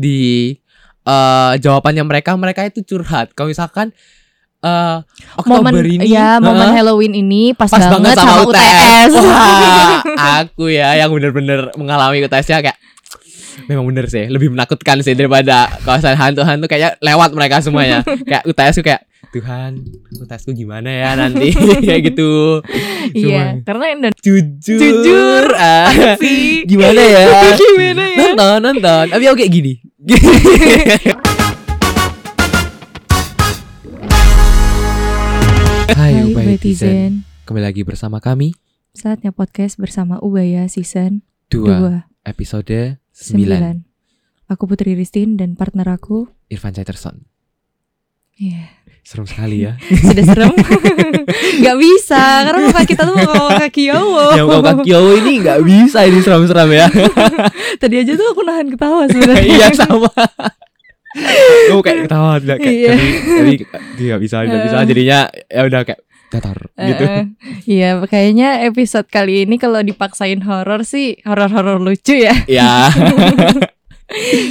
di eh jawabannya mereka mereka itu curhat. Kalau misalkan momen Oktober ini ya momen heeh, Halloween ini pas, pas banget sama, UTS. UTS. Wah, aku ya yang bener-bener mengalami UTS-nya kayak memang bener sih, lebih menakutkan sih daripada kawasan hantu-hantu kayak lewat mereka semuanya. kayak UTS tuh kayak Tuhan, UTSku gimana ya nanti kayak gitu. Iya, karena Indonesia Jujur, Jujur, ah, sih. gimana ya? gimana ya? Nonton, nonton. Tapi kayak gini. Hai Ubay Tizen. Kembali lagi bersama kami saatnya podcast bersama Ubaya season 2 2 episode 9 9. Aku Putri Ristin dan partner aku Irfan Chatterson. Iya, Serem sekali ya. sudah serem. Gak bisa karena muka kita tuh muka kaki Yowo. Yang kau kaki Owo ini nggak bisa ini seram-seram ya. Tadi aja tuh aku nahan ketawa sebenarnya. Iya sama. Kamu kayak ketawa tidak kayak Iya. tapi nggak bisa nggak bisa jadinya ya udah kayak datar gitu. Iya, kayaknya episode kali ini kalau dipaksain horor sih horor-horor lucu ya. Ya.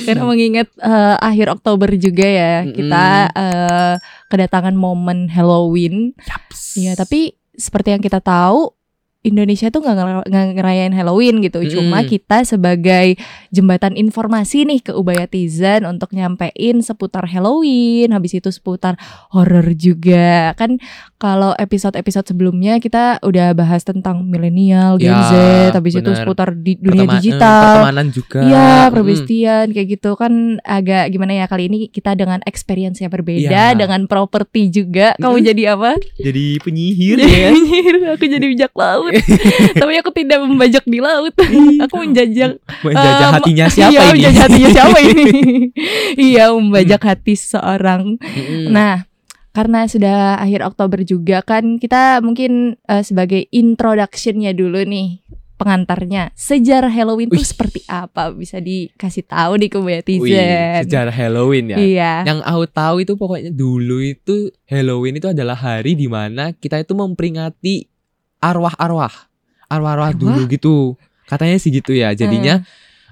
Karena mengingat eh, akhir Oktober juga ya, Mm-mm. kita eh, kedatangan momen Halloween. Yaps. Iya, tapi seperti yang kita tahu Indonesia tuh nggak ngera- nggak ngerayain Halloween gitu. Cuma Mm-mm. kita sebagai jembatan informasi nih ke Ubayatizen untuk nyampein seputar Halloween, habis itu seputar horor juga. Kan kalau episode-episode sebelumnya kita udah bahas tentang milenial, Gen Ya, Z, habis itu bener. seputar di dunia Pertema- eh, digital. pertemanan juga. Iya, perbestian kayak gitu kan agak gimana ya kali ini kita dengan experience yang berbeda, Iya. dengan properti juga. Kamu jadi apa? Jadi penyihir ya. penyihir, aku jadi bijak laut. Tapi aku tidak membajak di laut. aku menjajak Menjajah eh, hatinya iya, siapa ini? menjajah hatinya siapa ini? iya, membajak hati seseorang. Mm-mm. Nah, karena sudah akhir Oktober juga kan kita mungkin eh, sebagai introductionnya dulu nih pengantarnya sejarah Halloween itu Wih. seperti apa bisa dikasih tahu di Wih, Kubetizen. sejarah Halloween ya. Iya. Yang aku tahu itu pokoknya dulu itu Halloween itu adalah hari di mana kita itu memperingati arwah-arwah. Arwah-arwah Arwah? dulu gitu. Katanya sih gitu ya. Jadinya Hmm.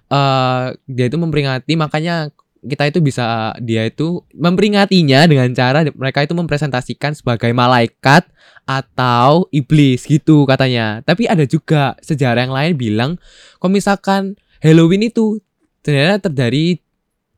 eh dia itu memperingati makanya kita itu bisa dia itu memperingatinya dengan cara mereka itu mempresentasikan sebagai malaikat atau iblis gitu katanya. Tapi ada juga sejarah yang lain bilang kalau misalkan Halloween itu ternyata terdiri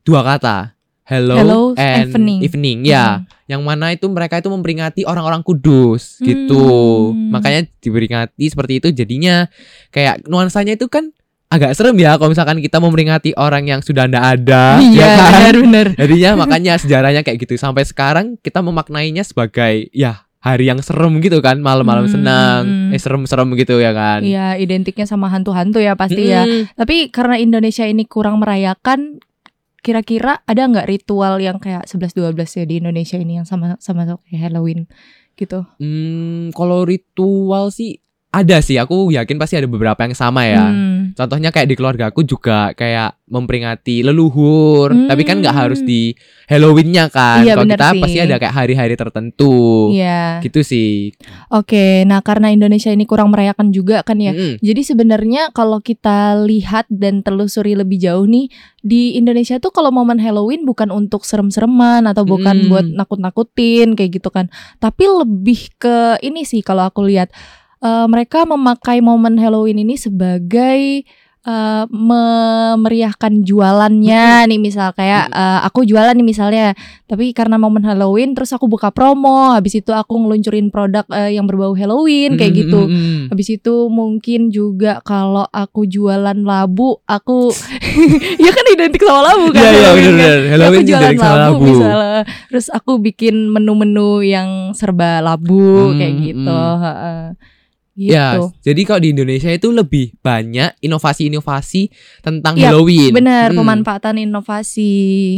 dua kata. Hello, Hello, and evening. evening. Ya, Hmm. yang mana itu mereka itu memperingati orang-orang kudus gitu. Hmm. Makanya diperingati seperti itu jadinya kayak nuansanya itu kan agak serem ya kalau misalkan kita memperingati orang yang sudah ndak ada Iya, ya kan? benar-benar. Jadinya makanya sejarahnya kayak gitu sampai sekarang kita memaknainya sebagai ya hari yang serem gitu kan, malam-malam Hmm. senang, eh serem-serem gitu ya kan. Iya, identiknya sama hantu-hantu ya pasti ya. Mm-mm. Tapi karena Indonesia ini kurang merayakan kira-kira ada nggak ritual yang kayak 11 12 ya di Indonesia ini yang sama sama kayak Halloween gitu. Hmm, kalau ritual sih ada sih, aku yakin pasti ada beberapa yang sama ya. Hmm. Contohnya kayak di keluarga aku juga kayak memperingati leluhur, Hmm. tapi kan nggak harus di Halloweennya kan. Iya, Kalau kita sih. pasti ada kayak hari-hari tertentu. Iya. Gitu sih. Oke, nah karena Indonesia ini kurang merayakan juga kan ya. Mm-mm. Jadi sebenarnya kalau kita lihat dan telusuri lebih jauh nih di Indonesia tuh kalau momen Halloween bukan untuk serem-sereman atau bukan Hmm. buat nakut-nakutin kayak gitu kan. Tapi lebih ke ini sih kalau aku lihat eh, mereka memakai momen Halloween ini sebagai eh, memeriahkan jualannya nih misal kayak eh, aku jualan nih misalnya tapi karena momen Halloween terus aku buka promo habis itu aku ngeluncurin produk eh, yang berbau Halloween kayak Mm, gitu mm, mm. Habis itu mungkin juga kalau aku jualan labu, aku ya kan identik sama labu kan. Iya, iya, Halloween kan. bener-bener. Ya, Halloween aku jualan labu, labu. misalnya. Terus aku bikin menu-menu yang serba labu Hmm, kayak gitu. hmm. heeh. Gitu. Ya, jadi kalau di Indonesia itu lebih banyak inovasi-inovasi tentang Iya, Halloween. Benar, Hmm. pemanfaatan inovasi.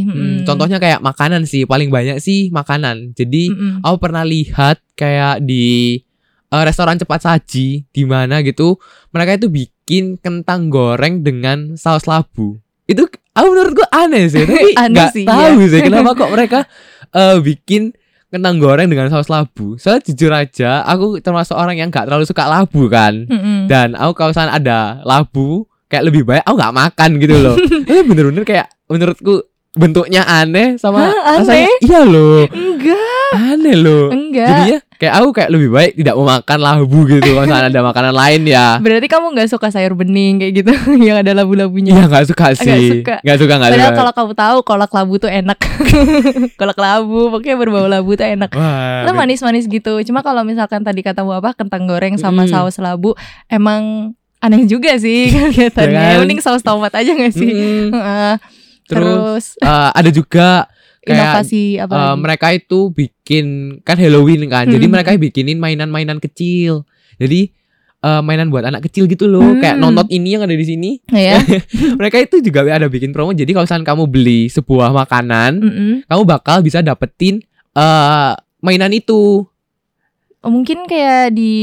Hmm, Mm. Contohnya kayak makanan sih, paling banyak sih makanan. Jadi Mm-mm. aku pernah lihat kayak di eh, restoran cepat saji di mana gitu, mereka itu bikin kentang goreng dengan saus labu. Itu aku menurutku aneh sih, tapi Aneh nggak sih, tahu iya. sih kenapa kok mereka eh, bikin kentang goreng dengan saus labu. Soalnya jujur aja, aku termasuk orang yang nggak terlalu suka labu kan. Mm-mm. Dan aku kalau misalnya ada labu kayak lebih baik aku nggak makan gitu loh. Tapi bener-bener kayak menurutku bentuknya aneh sama Hah, rasanya aneh? iya loh Enggak, aneh loh enggak. jadinya kayak aku kayak lebih baik tidak mau makan labu gitu kalau misalnya ada makanan lain ya Berarti kamu nggak suka sayur bening kayak gitu yang ada labu-labunya. Iya nggak suka sih suka. nggak suka nggak Padahal suka kalau kamu tahu kolak labu tuh enak. kolak labu, pokoknya berbau labu tuh enak. Wah, Itu manis-manis gitu. Cuma kalau misalkan tadi katamu apa kentang goreng sama saus labu, emang aneh juga sih kelihatannya. Ya kan? Mending saus tomat aja gak sih? Terus eh, ada juga kayak inovasi apa lagi? mereka itu bikin kan Halloween kan jadi Hmm. mereka bikinin mainan-mainan kecil jadi eh, mainan buat anak kecil gitu loh kayak Hmm. nonton ini yang ada di sini ya. mereka itu juga ada bikin promo jadi kalau misalnya kamu beli sebuah makanan Mm-mm. kamu bakal bisa dapetin eh mainan itu Oh, mungkin kayak di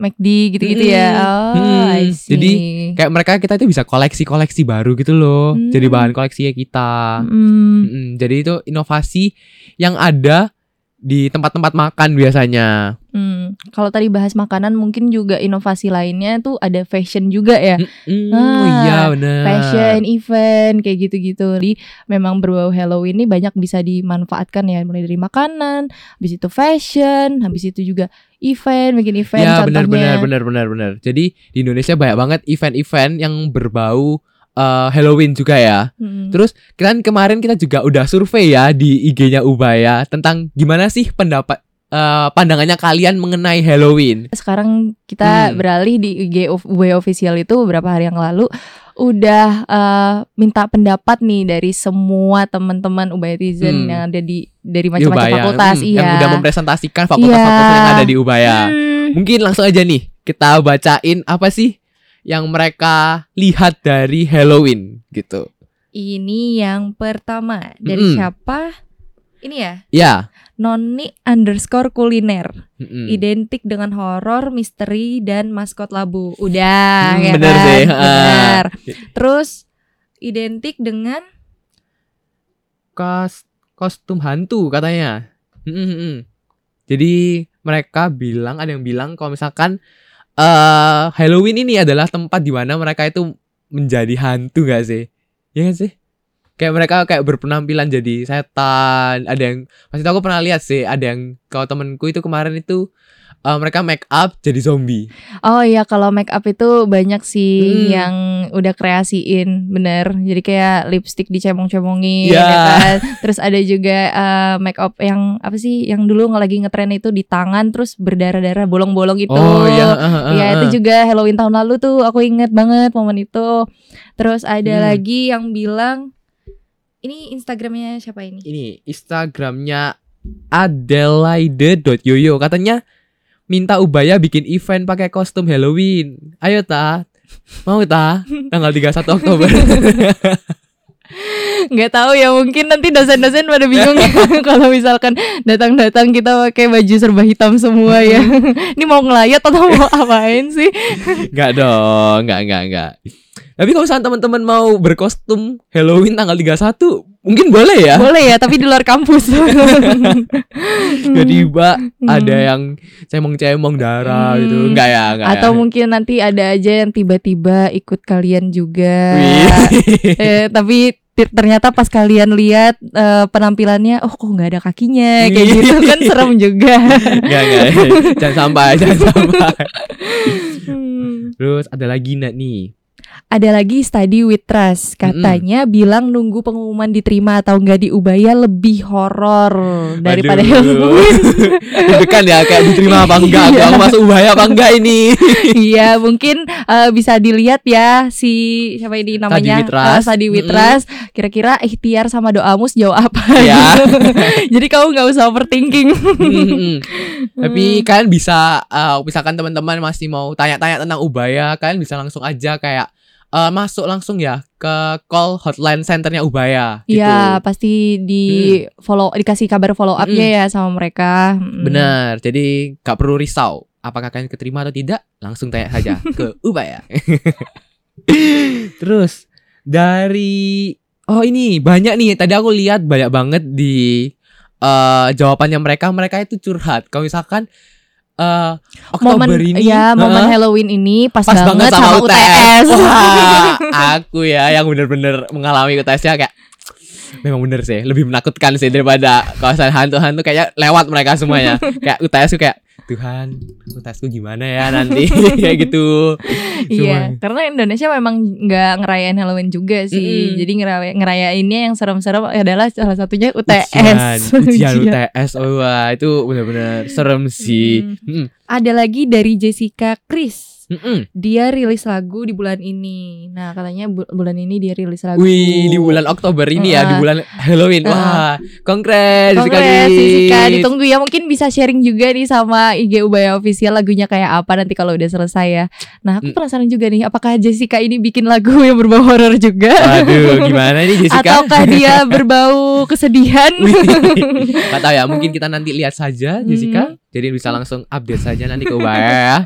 McD gitu-gitu ya. Mm-mm. Oh, Hmm. I see. Jadi, kayak mereka kita itu bisa koleksi-koleksi baru gitu loh Hmm. jadi bahan koleksinya kita Mm. Mm, jadi itu inovasi yang ada di tempat-tempat makan biasanya Hmm, kalau tadi bahas makanan mungkin juga inovasi lainnya tuh ada fashion juga ya. Mm, Ah, iya benar Fashion, event kayak gitu-gitu. Jadi memang berbau Halloween ini banyak bisa dimanfaatkan ya mulai dari makanan, habis itu fashion, habis itu juga event, bikin event ya contohnya. benar benar benar benar benar jadi di Indonesia banyak banget event-event yang berbau eh, Halloween juga ya Mm. Terus kan kemarin kita juga udah survei ya di IG-nya Ubaya tentang gimana sih pendapat eh, pandangannya kalian mengenai Halloween. Sekarang kita Hmm. beralih di IG of- UB official itu beberapa hari yang lalu udah eh, minta pendapat nih dari semua teman-teman Ubayatizen Hmm. yang ada di dari macam-macam Ubaya, fakultas mm, iya. yang udah mempresentasikan fakultas-fakultas Iya. yang ada di Ubaya. Hmm. Mungkin langsung aja nih kita bacain apa sih yang mereka lihat dari Halloween gitu. Ini yang pertama dari Mm-mm. siapa? Ini ya, Ya. Noni underscore kuliner mm-mm. Identik dengan horor, misteri, dan maskot labu Udah Hmm, ya bener kan? sih, ah. Bener. Terus identik dengan Kos kostum hantu katanya. Mm-mm-mm. Jadi mereka bilang ada yang bilang kalau misalkan eh Halloween ini adalah tempat di mana mereka itu menjadi hantu gak sih? Ya kan sih? Kayak mereka kayak berpenampilan jadi setan. Ada yang pasti aku pernah lihat sih. Ada yang kalau temenku itu kemarin itu eh, mereka make up jadi zombie. Oh iya kalau make up itu banyak sih Hmm. yang udah kreasiin Bener Jadi kayak lipstick dicemong-cemongin Iya. ya kan? Terus ada juga eh, make up yang Apa sih Yang dulu lagi ngetren itu di tangan Terus berdarah-darah bolong-bolong itu Oh iya. eh, eh, Iya eh, itu juga Halloween tahun lalu tuh aku inget banget momen itu. Terus ada Hmm. lagi yang bilang ini Instagramnya siapa ini? ini Instagramnya adelaide.yoyo katanya minta Ubaya bikin event pakai kostum Halloween. Ayo ta. Mau ta? Tanggal 31 Oktober. Nggak tahu ya mungkin nanti dosen-dosen pada bingung ya kalau misalkan datang-datang kita pakai baju serba hitam semua ya. ini mau ngelayat atau mau apain sih? Enggak dong, enggak enggak enggak. Tapi kalau misalnya teman-teman mau berkostum Halloween tanggal 31, mungkin boleh ya. Boleh ya tapi di luar kampus. Tiba-tiba Hmm. ada yang cemong-cemong darah gitu. Hmm. Enggak ya, enggak. Atau ya. mungkin nanti ada aja yang tiba-tiba ikut kalian juga. Eh, tapi ternyata pas kalian lihat eh, penampilannya oh kok nggak ada kakinya kayak gitu kan serem juga Enggak enggak. Jangan sampai, jangan sampai. Hmm. Terus ada lagi nak nih. Ada lagi study with trust katanya bilang nunggu pengumuman diterima atau enggak di Ubaya lebih horor daripada Waduh. Halloween Deg-degan ya kayak diterima apa enggak Iya. Aku masuk bahaya apa enggak ini iya mungkin eh, bisa dilihat ya si siapa ini namanya with Trust. Eh, study with trust kira-kira ikhtiar sama doamu sejauh apa Ya. jadi kamu nggak usah overthinking. Tapi kalian bisa uh, Misalkan teman-teman masih mau tanya-tanya tentang Ubaya Kalian bisa langsung aja kayak uh, Masuk langsung ya Ke call hotline centernya Ubaya gitu. Iya pasti di follow dikasih kabar follow upnya ya sama mereka. Mm. Benar Jadi gak perlu risau Apakah kalian keterima atau tidak Langsung tanya saja ke Ubaya Terus Dari Oh ini banyak nih Tadi aku lihat banyak banget di eh Jawabannya mereka Mereka itu curhat Kalau misalkan eh Oktober Momen ini ya momen Heeh. Halloween ini pas, pas banget, sama UTS. Wah, aku ya yang bener-bener mengalami UTS-nya kayak Memang bener sih, lebih menakutkan sih daripada kawasan hantu-hantu kayak lewat mereka semuanya. kayak UTS kayak Tuhan, UTSku gimana ya nanti kayak gitu. Iya, karena Indonesia memang nggak ngerayain Halloween juga sih. Mm-mm. Jadi ngeray- ngerayainnya yang serem-serem adalah salah satunya UTS. ujian Ujian. UTS. Oh, wah, itu bener-bener serem sih. Mm-mm. Ada lagi dari Jessica Chris. Mm-mm. Dia rilis lagu di bulan ini. Nah, katanya bu- bulan ini dia rilis lagu. Wih, di bulan Oktober ini ya, di bulan Halloween. Wah, kongres, Kongres. Jessica. Ditunggu ya mungkin bisa sharing juga nih sama IG Ubaya Official lagunya kayak apa nanti kalau udah selesai ya. Nah, aku Mm. penasaran juga nih apakah Jessica ini bikin lagu yang berbau horor juga? Waduh, gimana nih Jessica? Ataukah dia berbau kesedihan? Gak tahu ya, mungkin kita nanti lihat saja Jessica. Jadi bisa langsung update saja nanti ke Ubaya ya.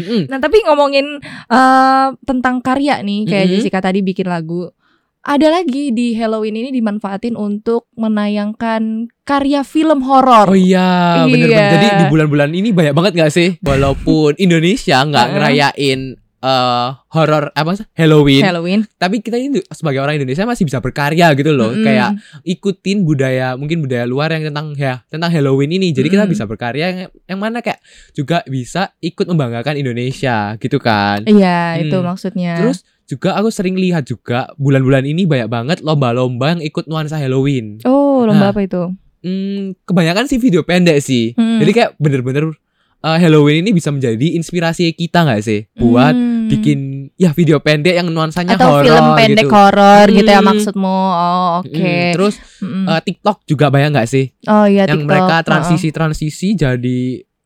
Mm-mm. Nah tapi ngomongin eh, tentang karya nih kayak Mhm. Jessica tadi bikin lagu ada lagi di Halloween ini dimanfaatin untuk menayangkan karya film horor. Oh iya, bener Iya. bener. Jadi di bulan-bulan ini banyak banget gak sih? Walaupun Indonesia nggak ngerayain eh horor apa sih? Halloween, Halloween. tapi kita ini sebagai orang Indonesia masih bisa berkarya gitu loh. Mm-mm. Kayak ikutin budaya mungkin budaya luar yang tentang ya tentang Halloween ini. Jadi kita Mm-mm. bisa berkarya yang, yang mana kayak juga bisa ikut membanggakan Indonesia gitu kan. Iya itu Hmm. maksudnya. Terus juga aku sering lihat juga bulan-bulan ini banyak banget lomba-lomba yang ikut nuansa Halloween. oh lomba Nah. apa itu? Hmm, kebanyakan sih video pendek sih. Hmm. Jadi kayak bener-bener uh, Halloween ini bisa menjadi inspirasi kita nggak sih buat Hmm. bikin ya video pendek yang nuansanya atau horor film pendek gitu. horor gitu ya Hmm. maksudmu? Oh oke. Mm, Terus Mm-mm. uh, TikTok juga banyak nggak sih oh iya yang TikTok. mereka transisi-transisi jadi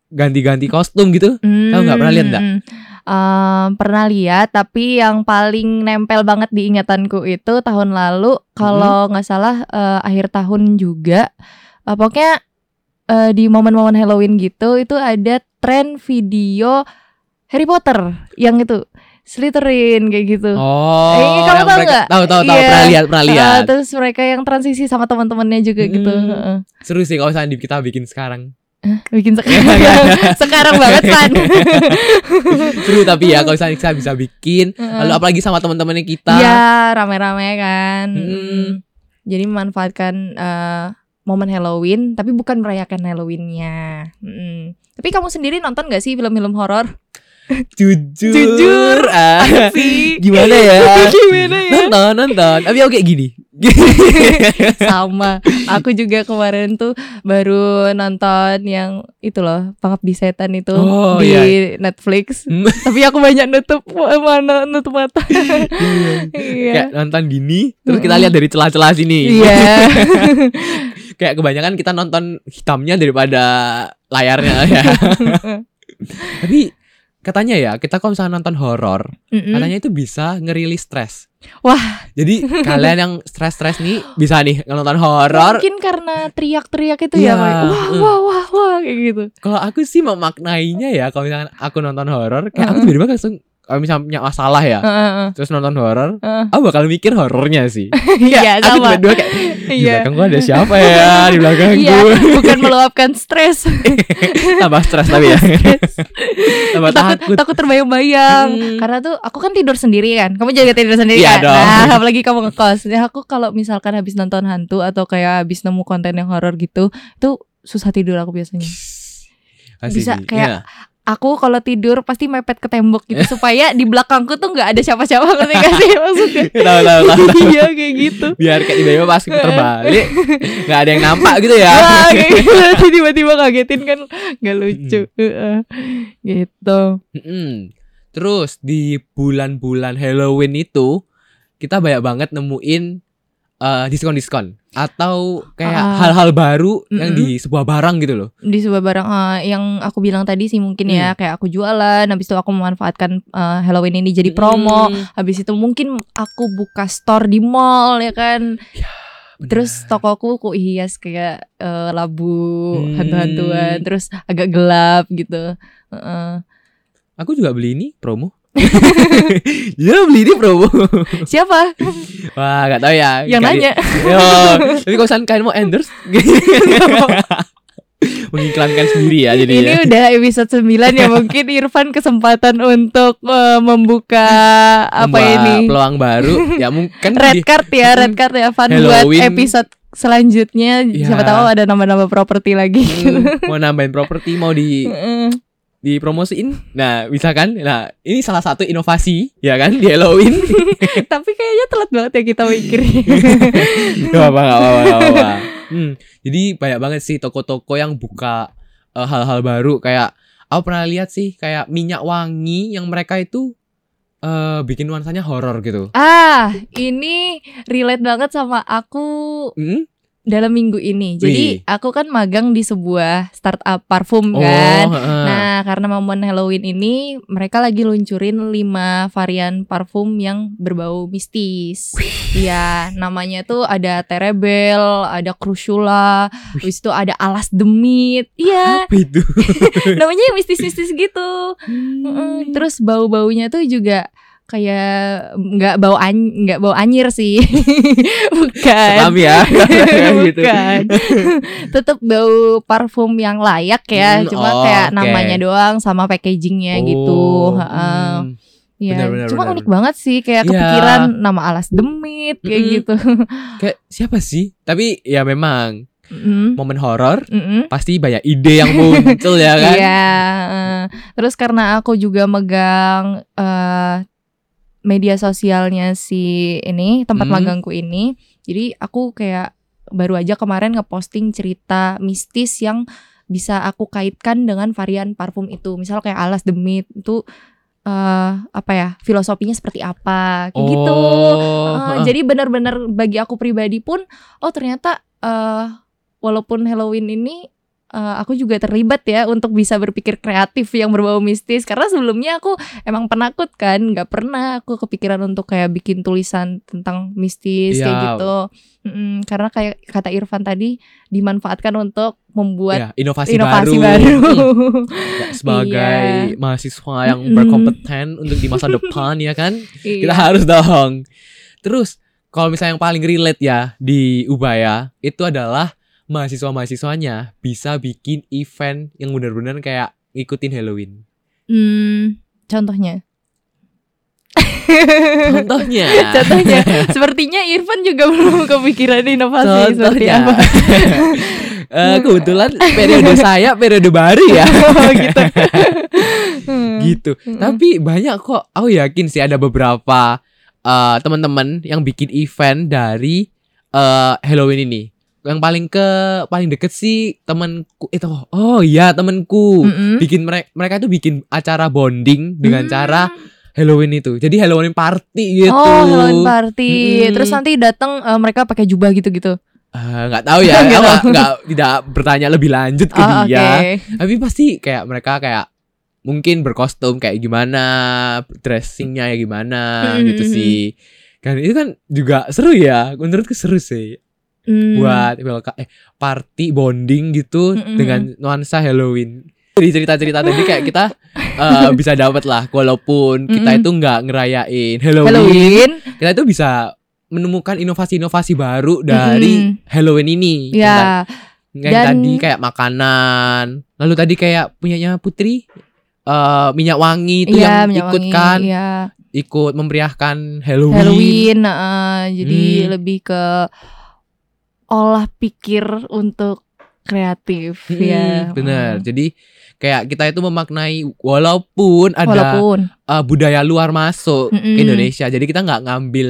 ganti-ganti kostum gitu? Tahu nggak? Pernah lihat nggak? Hmm. Em, pernah lihat tapi yang paling nempel banget di ingatanku itu tahun lalu kalau nggak salah eh, akhir tahun juga Eh, pokoknya eh, di momen-momen Halloween gitu itu ada tren video Harry Potter yang itu Slytherin kayak gitu. Oh, Eh, kamu tahu nggak? Tahu tahu tahu Iya. pernah lihat pernah Eh, lihat. terus mereka yang transisi sama teman-temannya juga gitu. Hmm. Heeh. Seru sih kalau misalnya kita bikin sekarang. Bikin sekarang, sekarang banget kan. Seru tapi ya kalau misalnya kita bisa bikin, Heeh. lalu apalagi sama teman-temannya kita. Iya, rame-rame kan. Mm. Mm. Jadi memanfaatkan eh, momen Halloween, tapi bukan merayakan Halloweennya. Mm. Tapi kamu sendiri nonton gak sih film-film horor? Jujur. Jujur. Ah, sih? gimana ya? Gimana ya? nonton nonton tapi kayak gini Sama. Aku juga kemarin tuh baru nonton yang itu loh, Pengabdi Setan itu Oh, di iya. Netflix. Hmm. tapi aku banyak nutup mana nutup mata. iya. kayak nonton gini terus kita lihat dari celah-celah sini Iya. Kayak kebanyakan kita nonton hitamnya daripada layarnya ya tapi katanya ya kita kalau misalnya nonton horor Mm-mm. katanya itu bisa ngerilis stres Wah. jadi kalian yang stres-stres nih bisa nih nonton horor Mungkin karena teriak-teriak itu ya, Mai. Wah, mm. wah, wah, wah, kayak gitu. kalau aku sih memaknainya ya kalau misalnya aku nonton horor kayak aku Heeh. tiba-tiba langsung kalau misalnya punya masalah ya Heeh, heeh. terus nonton horor Heeh. aku bakal mikir horornya sih Iya, aku sama. tiba-tiba kayak di Iya. belakang gua ada siapa ya di belakang Iya, gue bukan meluapkan stres. tambah stres tapi ya tambah takut, takut takut terbayang-bayang. Hmm. Karena tuh aku kan tidur sendiri kan. Kamu juga tidur sendiri Iya kan. dong. Nah, apalagi kamu ngekos. Ya aku kalau misalkan habis nonton hantu atau kayak habis nemu konten yang horor gitu, itu susah tidur aku biasanya. Bisa kayak- Iya. Aku kalau tidur pasti mepet ke tembok gitu supaya di belakangku tuh nggak ada siapa-siapa ngerti gak sih maksudnya? tahu tahu tahu. Iya kayak gitu. biar kayak tiba-tiba pas terbalik nggak ada yang nampak gitu ya Wah, kayak gitu. tiba-tiba ngagetin kan nggak lucu. Gitu. Terus di bulan-bulan Halloween itu kita banyak banget nemuin eh, diskon-diskon atau kayak Ah. hal-hal baru yang Mm-mm. di sebuah barang gitu loh Di sebuah barang eh, yang aku bilang tadi sih mungkin Hmm. ya kayak aku jualan habis itu aku memanfaatkan eh, Halloween ini jadi promo. Mm, Habis itu mungkin aku buka store di mall ya kan. benar. Terus tokoku ku hias kayak eh, labu Hmm. hantu-hantuan terus agak gelap gitu. Heeh. aku juga beli ini promo Dia beli ini promo Siapa Wah gak tahu ya yang Kali- nanya? Yo, Tapi kalau kalian mau endorse mengiklankan sendiri ya jadi Ini udah episode 9 ya mungkin Irfan kesempatan untuk eh, membuka apa ini peluang baru ya mungkin red card ya red card ya Van buat episode selanjutnya siapa Ya. tahu ada nama-nama properti lagi. mau nambahin properti mau di Heeh. Dipromosiin nah bisa kan nah ini salah satu inovasi ya kan di Halloween Tapi kayaknya telat banget ya kita mikir. Gak apa, gak apa, gak. Hmm, jadi banyak banget sih toko-toko yang buka eh, hal-hal baru kayak aku pernah lihat sih kayak minyak wangi yang mereka itu eh bikin nuansanya horor gitu. ah, ini relate banget sama aku Hmm? Dalam minggu ini. Jadi Wih. aku kan magang di sebuah startup parfum Oh, kan. heeh. Nah, karena momen Halloween ini mereka lagi luncurin 5 varian parfum yang berbau mistis. Iya, namanya tuh ada Terebel, ada Crushula, habis itu ada Alas Demit. Iya, apa itu? namanya yang mistis-mistis gitu. Heeh, Terus bau-baunya tuh juga kayak nggak bau an nggak bau anyir sih. Bukan. Seram ya. gitu. Bukan. Tetap bau parfum yang layak ya, Hmm, cuma oh, kayak oke. namanya doang sama packagingnya gitu. Oh, Heeh. hmm. Iya, Benar, benar, cuma benar. unik banget sih kayak Iya. kepikiran nama alas demit kayak Mm-mm. gitu. Kayak siapa sih? Tapi ya memang Mm-mm. momen horor Mm-mm. pasti banyak ide yang muncul ya kan. Iya. Terus karena aku juga megang eh, media sosialnya si ini tempat Hmm. magangku ini, jadi aku kayak baru aja kemarin ngeposting cerita mistis yang bisa aku kaitkan dengan varian parfum itu. Misal kayak alas demit itu eh apa ya filosofinya seperti apa kayak gitu. Oh, Eh, jadi benar-benar bagi aku pribadi pun, oh ternyata eh walaupun Halloween ini eh, aku juga terlibat ya untuk bisa berpikir kreatif yang berbau mistis karena sebelumnya aku emang penakut kan, nggak pernah aku kepikiran untuk kayak bikin tulisan tentang mistis kayak Iya. gitu. Mm-mm, karena kayak kata Irfan tadi dimanfaatkan untuk membuat ya, inovasi, inovasi baru. baru. Ya, sebagai Iya. mahasiswa yang berkompeten untuk di masa depan ya kan kita Iya. harus dong terus kalau misalnya yang paling relate ya di Ubaya itu adalah mahasiswa-mahasiswanya bisa bikin event yang benar-benar kayak ngikutin Halloween Hmm, contohnya. contohnya Contohnya, sepertinya Irfan juga belum kepikiran inovasi seperti contohnya apa. Eh, kebetulan periode saya periode baru ya Oh, gitu. Hmm. gitu Mm-mm. Tapi banyak kok. Aku yakin sih ada beberapa eh, teman-teman yang bikin event dari eh, Halloween ini. Yang paling ke paling deket sih temanku itu. Oh iya temanku. Mm-mm. Bikin mereka mereka tuh bikin acara bonding dengan Hmm. cara Halloween itu. Jadi Halloween party gitu. Oh, Halloween party. Mm-mm. Terus nanti datang eh, mereka pakai jubah gitu-gitu. Eh, nggak tahu ya. Nggak nggak tidak bertanya lebih lanjut ke Oh, dia. oke. Tapi pasti kayak mereka kayak mungkin berkostum kayak gimana, dressingnya ya gimana Hmm, gitu hmm, sih. Kan itu kan juga seru ya. Menurutku seru sih Hmm. buat welcome eh party bonding gitu Mm-mm. dengan nuansa Halloween. Dari cerita-cerita tadi kayak kita eh, bisa dapat lah walaupun kita itu nggak ngerayain Halloween, Halloween. kita itu bisa menemukan inovasi-inovasi baru dari Mm-mm. Halloween ini. Ya, Kayak Dan- tadi kayak makanan. Lalu tadi kayak punyanya Putri eh minyak wangi itu iya, yang ikut wangi, kan, Iya. ikut memeriahkan Halloween. Halloween, eh, jadi Hmm. lebih ke olah pikir untuk kreatif Hmm, ya. Bener. Hmm. Jadi kayak kita itu memaknai walaupun ada Walaupun eh, budaya luar masuk ke Mm-mm. Indonesia. Jadi kita nggak ngambil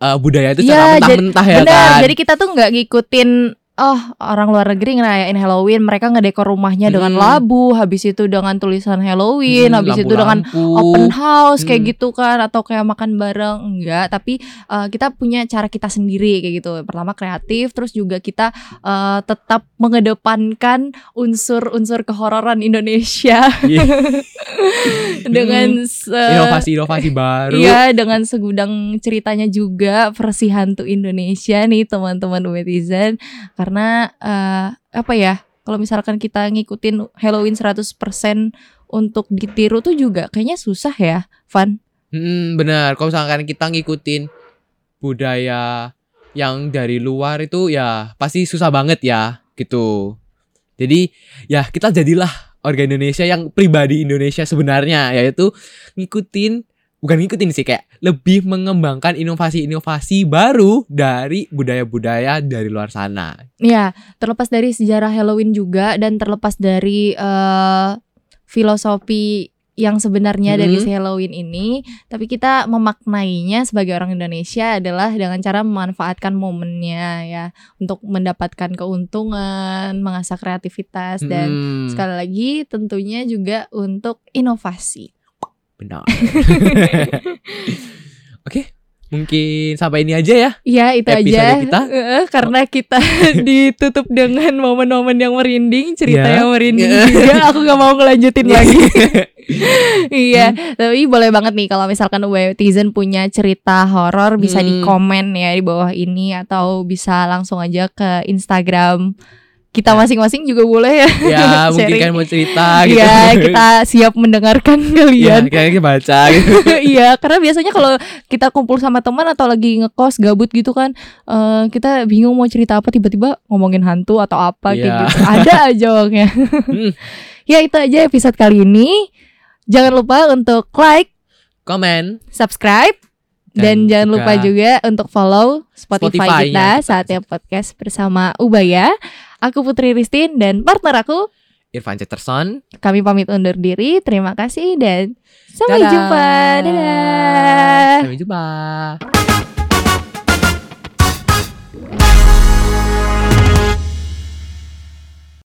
eh, budaya itu Iya, secara mentah-mentah ya Benar, kan. jadi kita tuh nggak ngikutin oh orang luar negeri ngerayain Halloween, mereka ngedekor rumahnya dengan Hmm. labu, habis itu dengan tulisan Halloween, Hmm, habis itu dengan open house kayak Hmm. gitu kan atau kayak makan bareng enggak, tapi uh, kita punya cara kita sendiri kayak gitu. Pertama kreatif, terus juga kita uh, tetap mengedepankan unsur-unsur kehororan Indonesia Iya. dengan se- inovasi-inovasi baru. Iya dengan segudang ceritanya juga versi hantu Indonesia nih teman-teman netizen karena eh, apa ya kalau misalkan kita ngikutin Halloween 100% untuk ditiru tuh juga kayaknya susah ya Van Hmm, benar. Kalau misalkan kita ngikutin budaya yang dari luar itu ya pasti susah banget ya gitu. Jadi ya kita jadilah warga Indonesia yang pribadi Indonesia sebenarnya yaitu ngikutin bukan ngikutin sih kayak lebih mengembangkan inovasi-inovasi baru dari budaya-budaya dari luar sana. Ya, terlepas dari sejarah Halloween juga dan terlepas dari eh, filosofi yang sebenarnya dari Mhm. si Halloween ini, tapi kita memaknainya sebagai orang Indonesia adalah dengan cara memanfaatkan momennya ya untuk mendapatkan keuntungan, mengasah kreativitas dan Hmm, sekali lagi tentunya juga untuk inovasi. Benar. Oke, mungkin sampai ini aja ya. Iya itu Episode aja kita. Eh, karena kita ditutup dengan momen-momen yang merinding cerita Ya. yang merinding Ya. juga aku nggak mau ngelanjutin lagi iya tapi boleh banget nih kalau misalkan Webtizen punya cerita horor bisa di Hmm. komen ya di bawah ini atau bisa langsung aja ke Instagram kita Ya. masing-masing juga boleh ya ya, mungkin kan mau cerita gitu. Iya kita siap mendengarkan Iya, kalian kayaknya baca gitu. iya karena biasanya kalau kita kumpul sama teman atau lagi ngekos gabut gitu kan eh, kita bingung mau cerita apa tiba-tiba ngomongin hantu atau apa kayak Iya. gitu ada aja orangnya Hmm. ya itu aja episode kali ini jangan lupa untuk like Komen. subscribe dan, Dan jangan lupa juga untuk follow Spotify, Spotify-nya. kita saatnya podcast bersama Ubaya aku Putri Ristin dan partner aku Irfan Cetterson. kami pamit undur diri terima kasih dan sampai Dadah. jumpa dadah Sampai jumpa.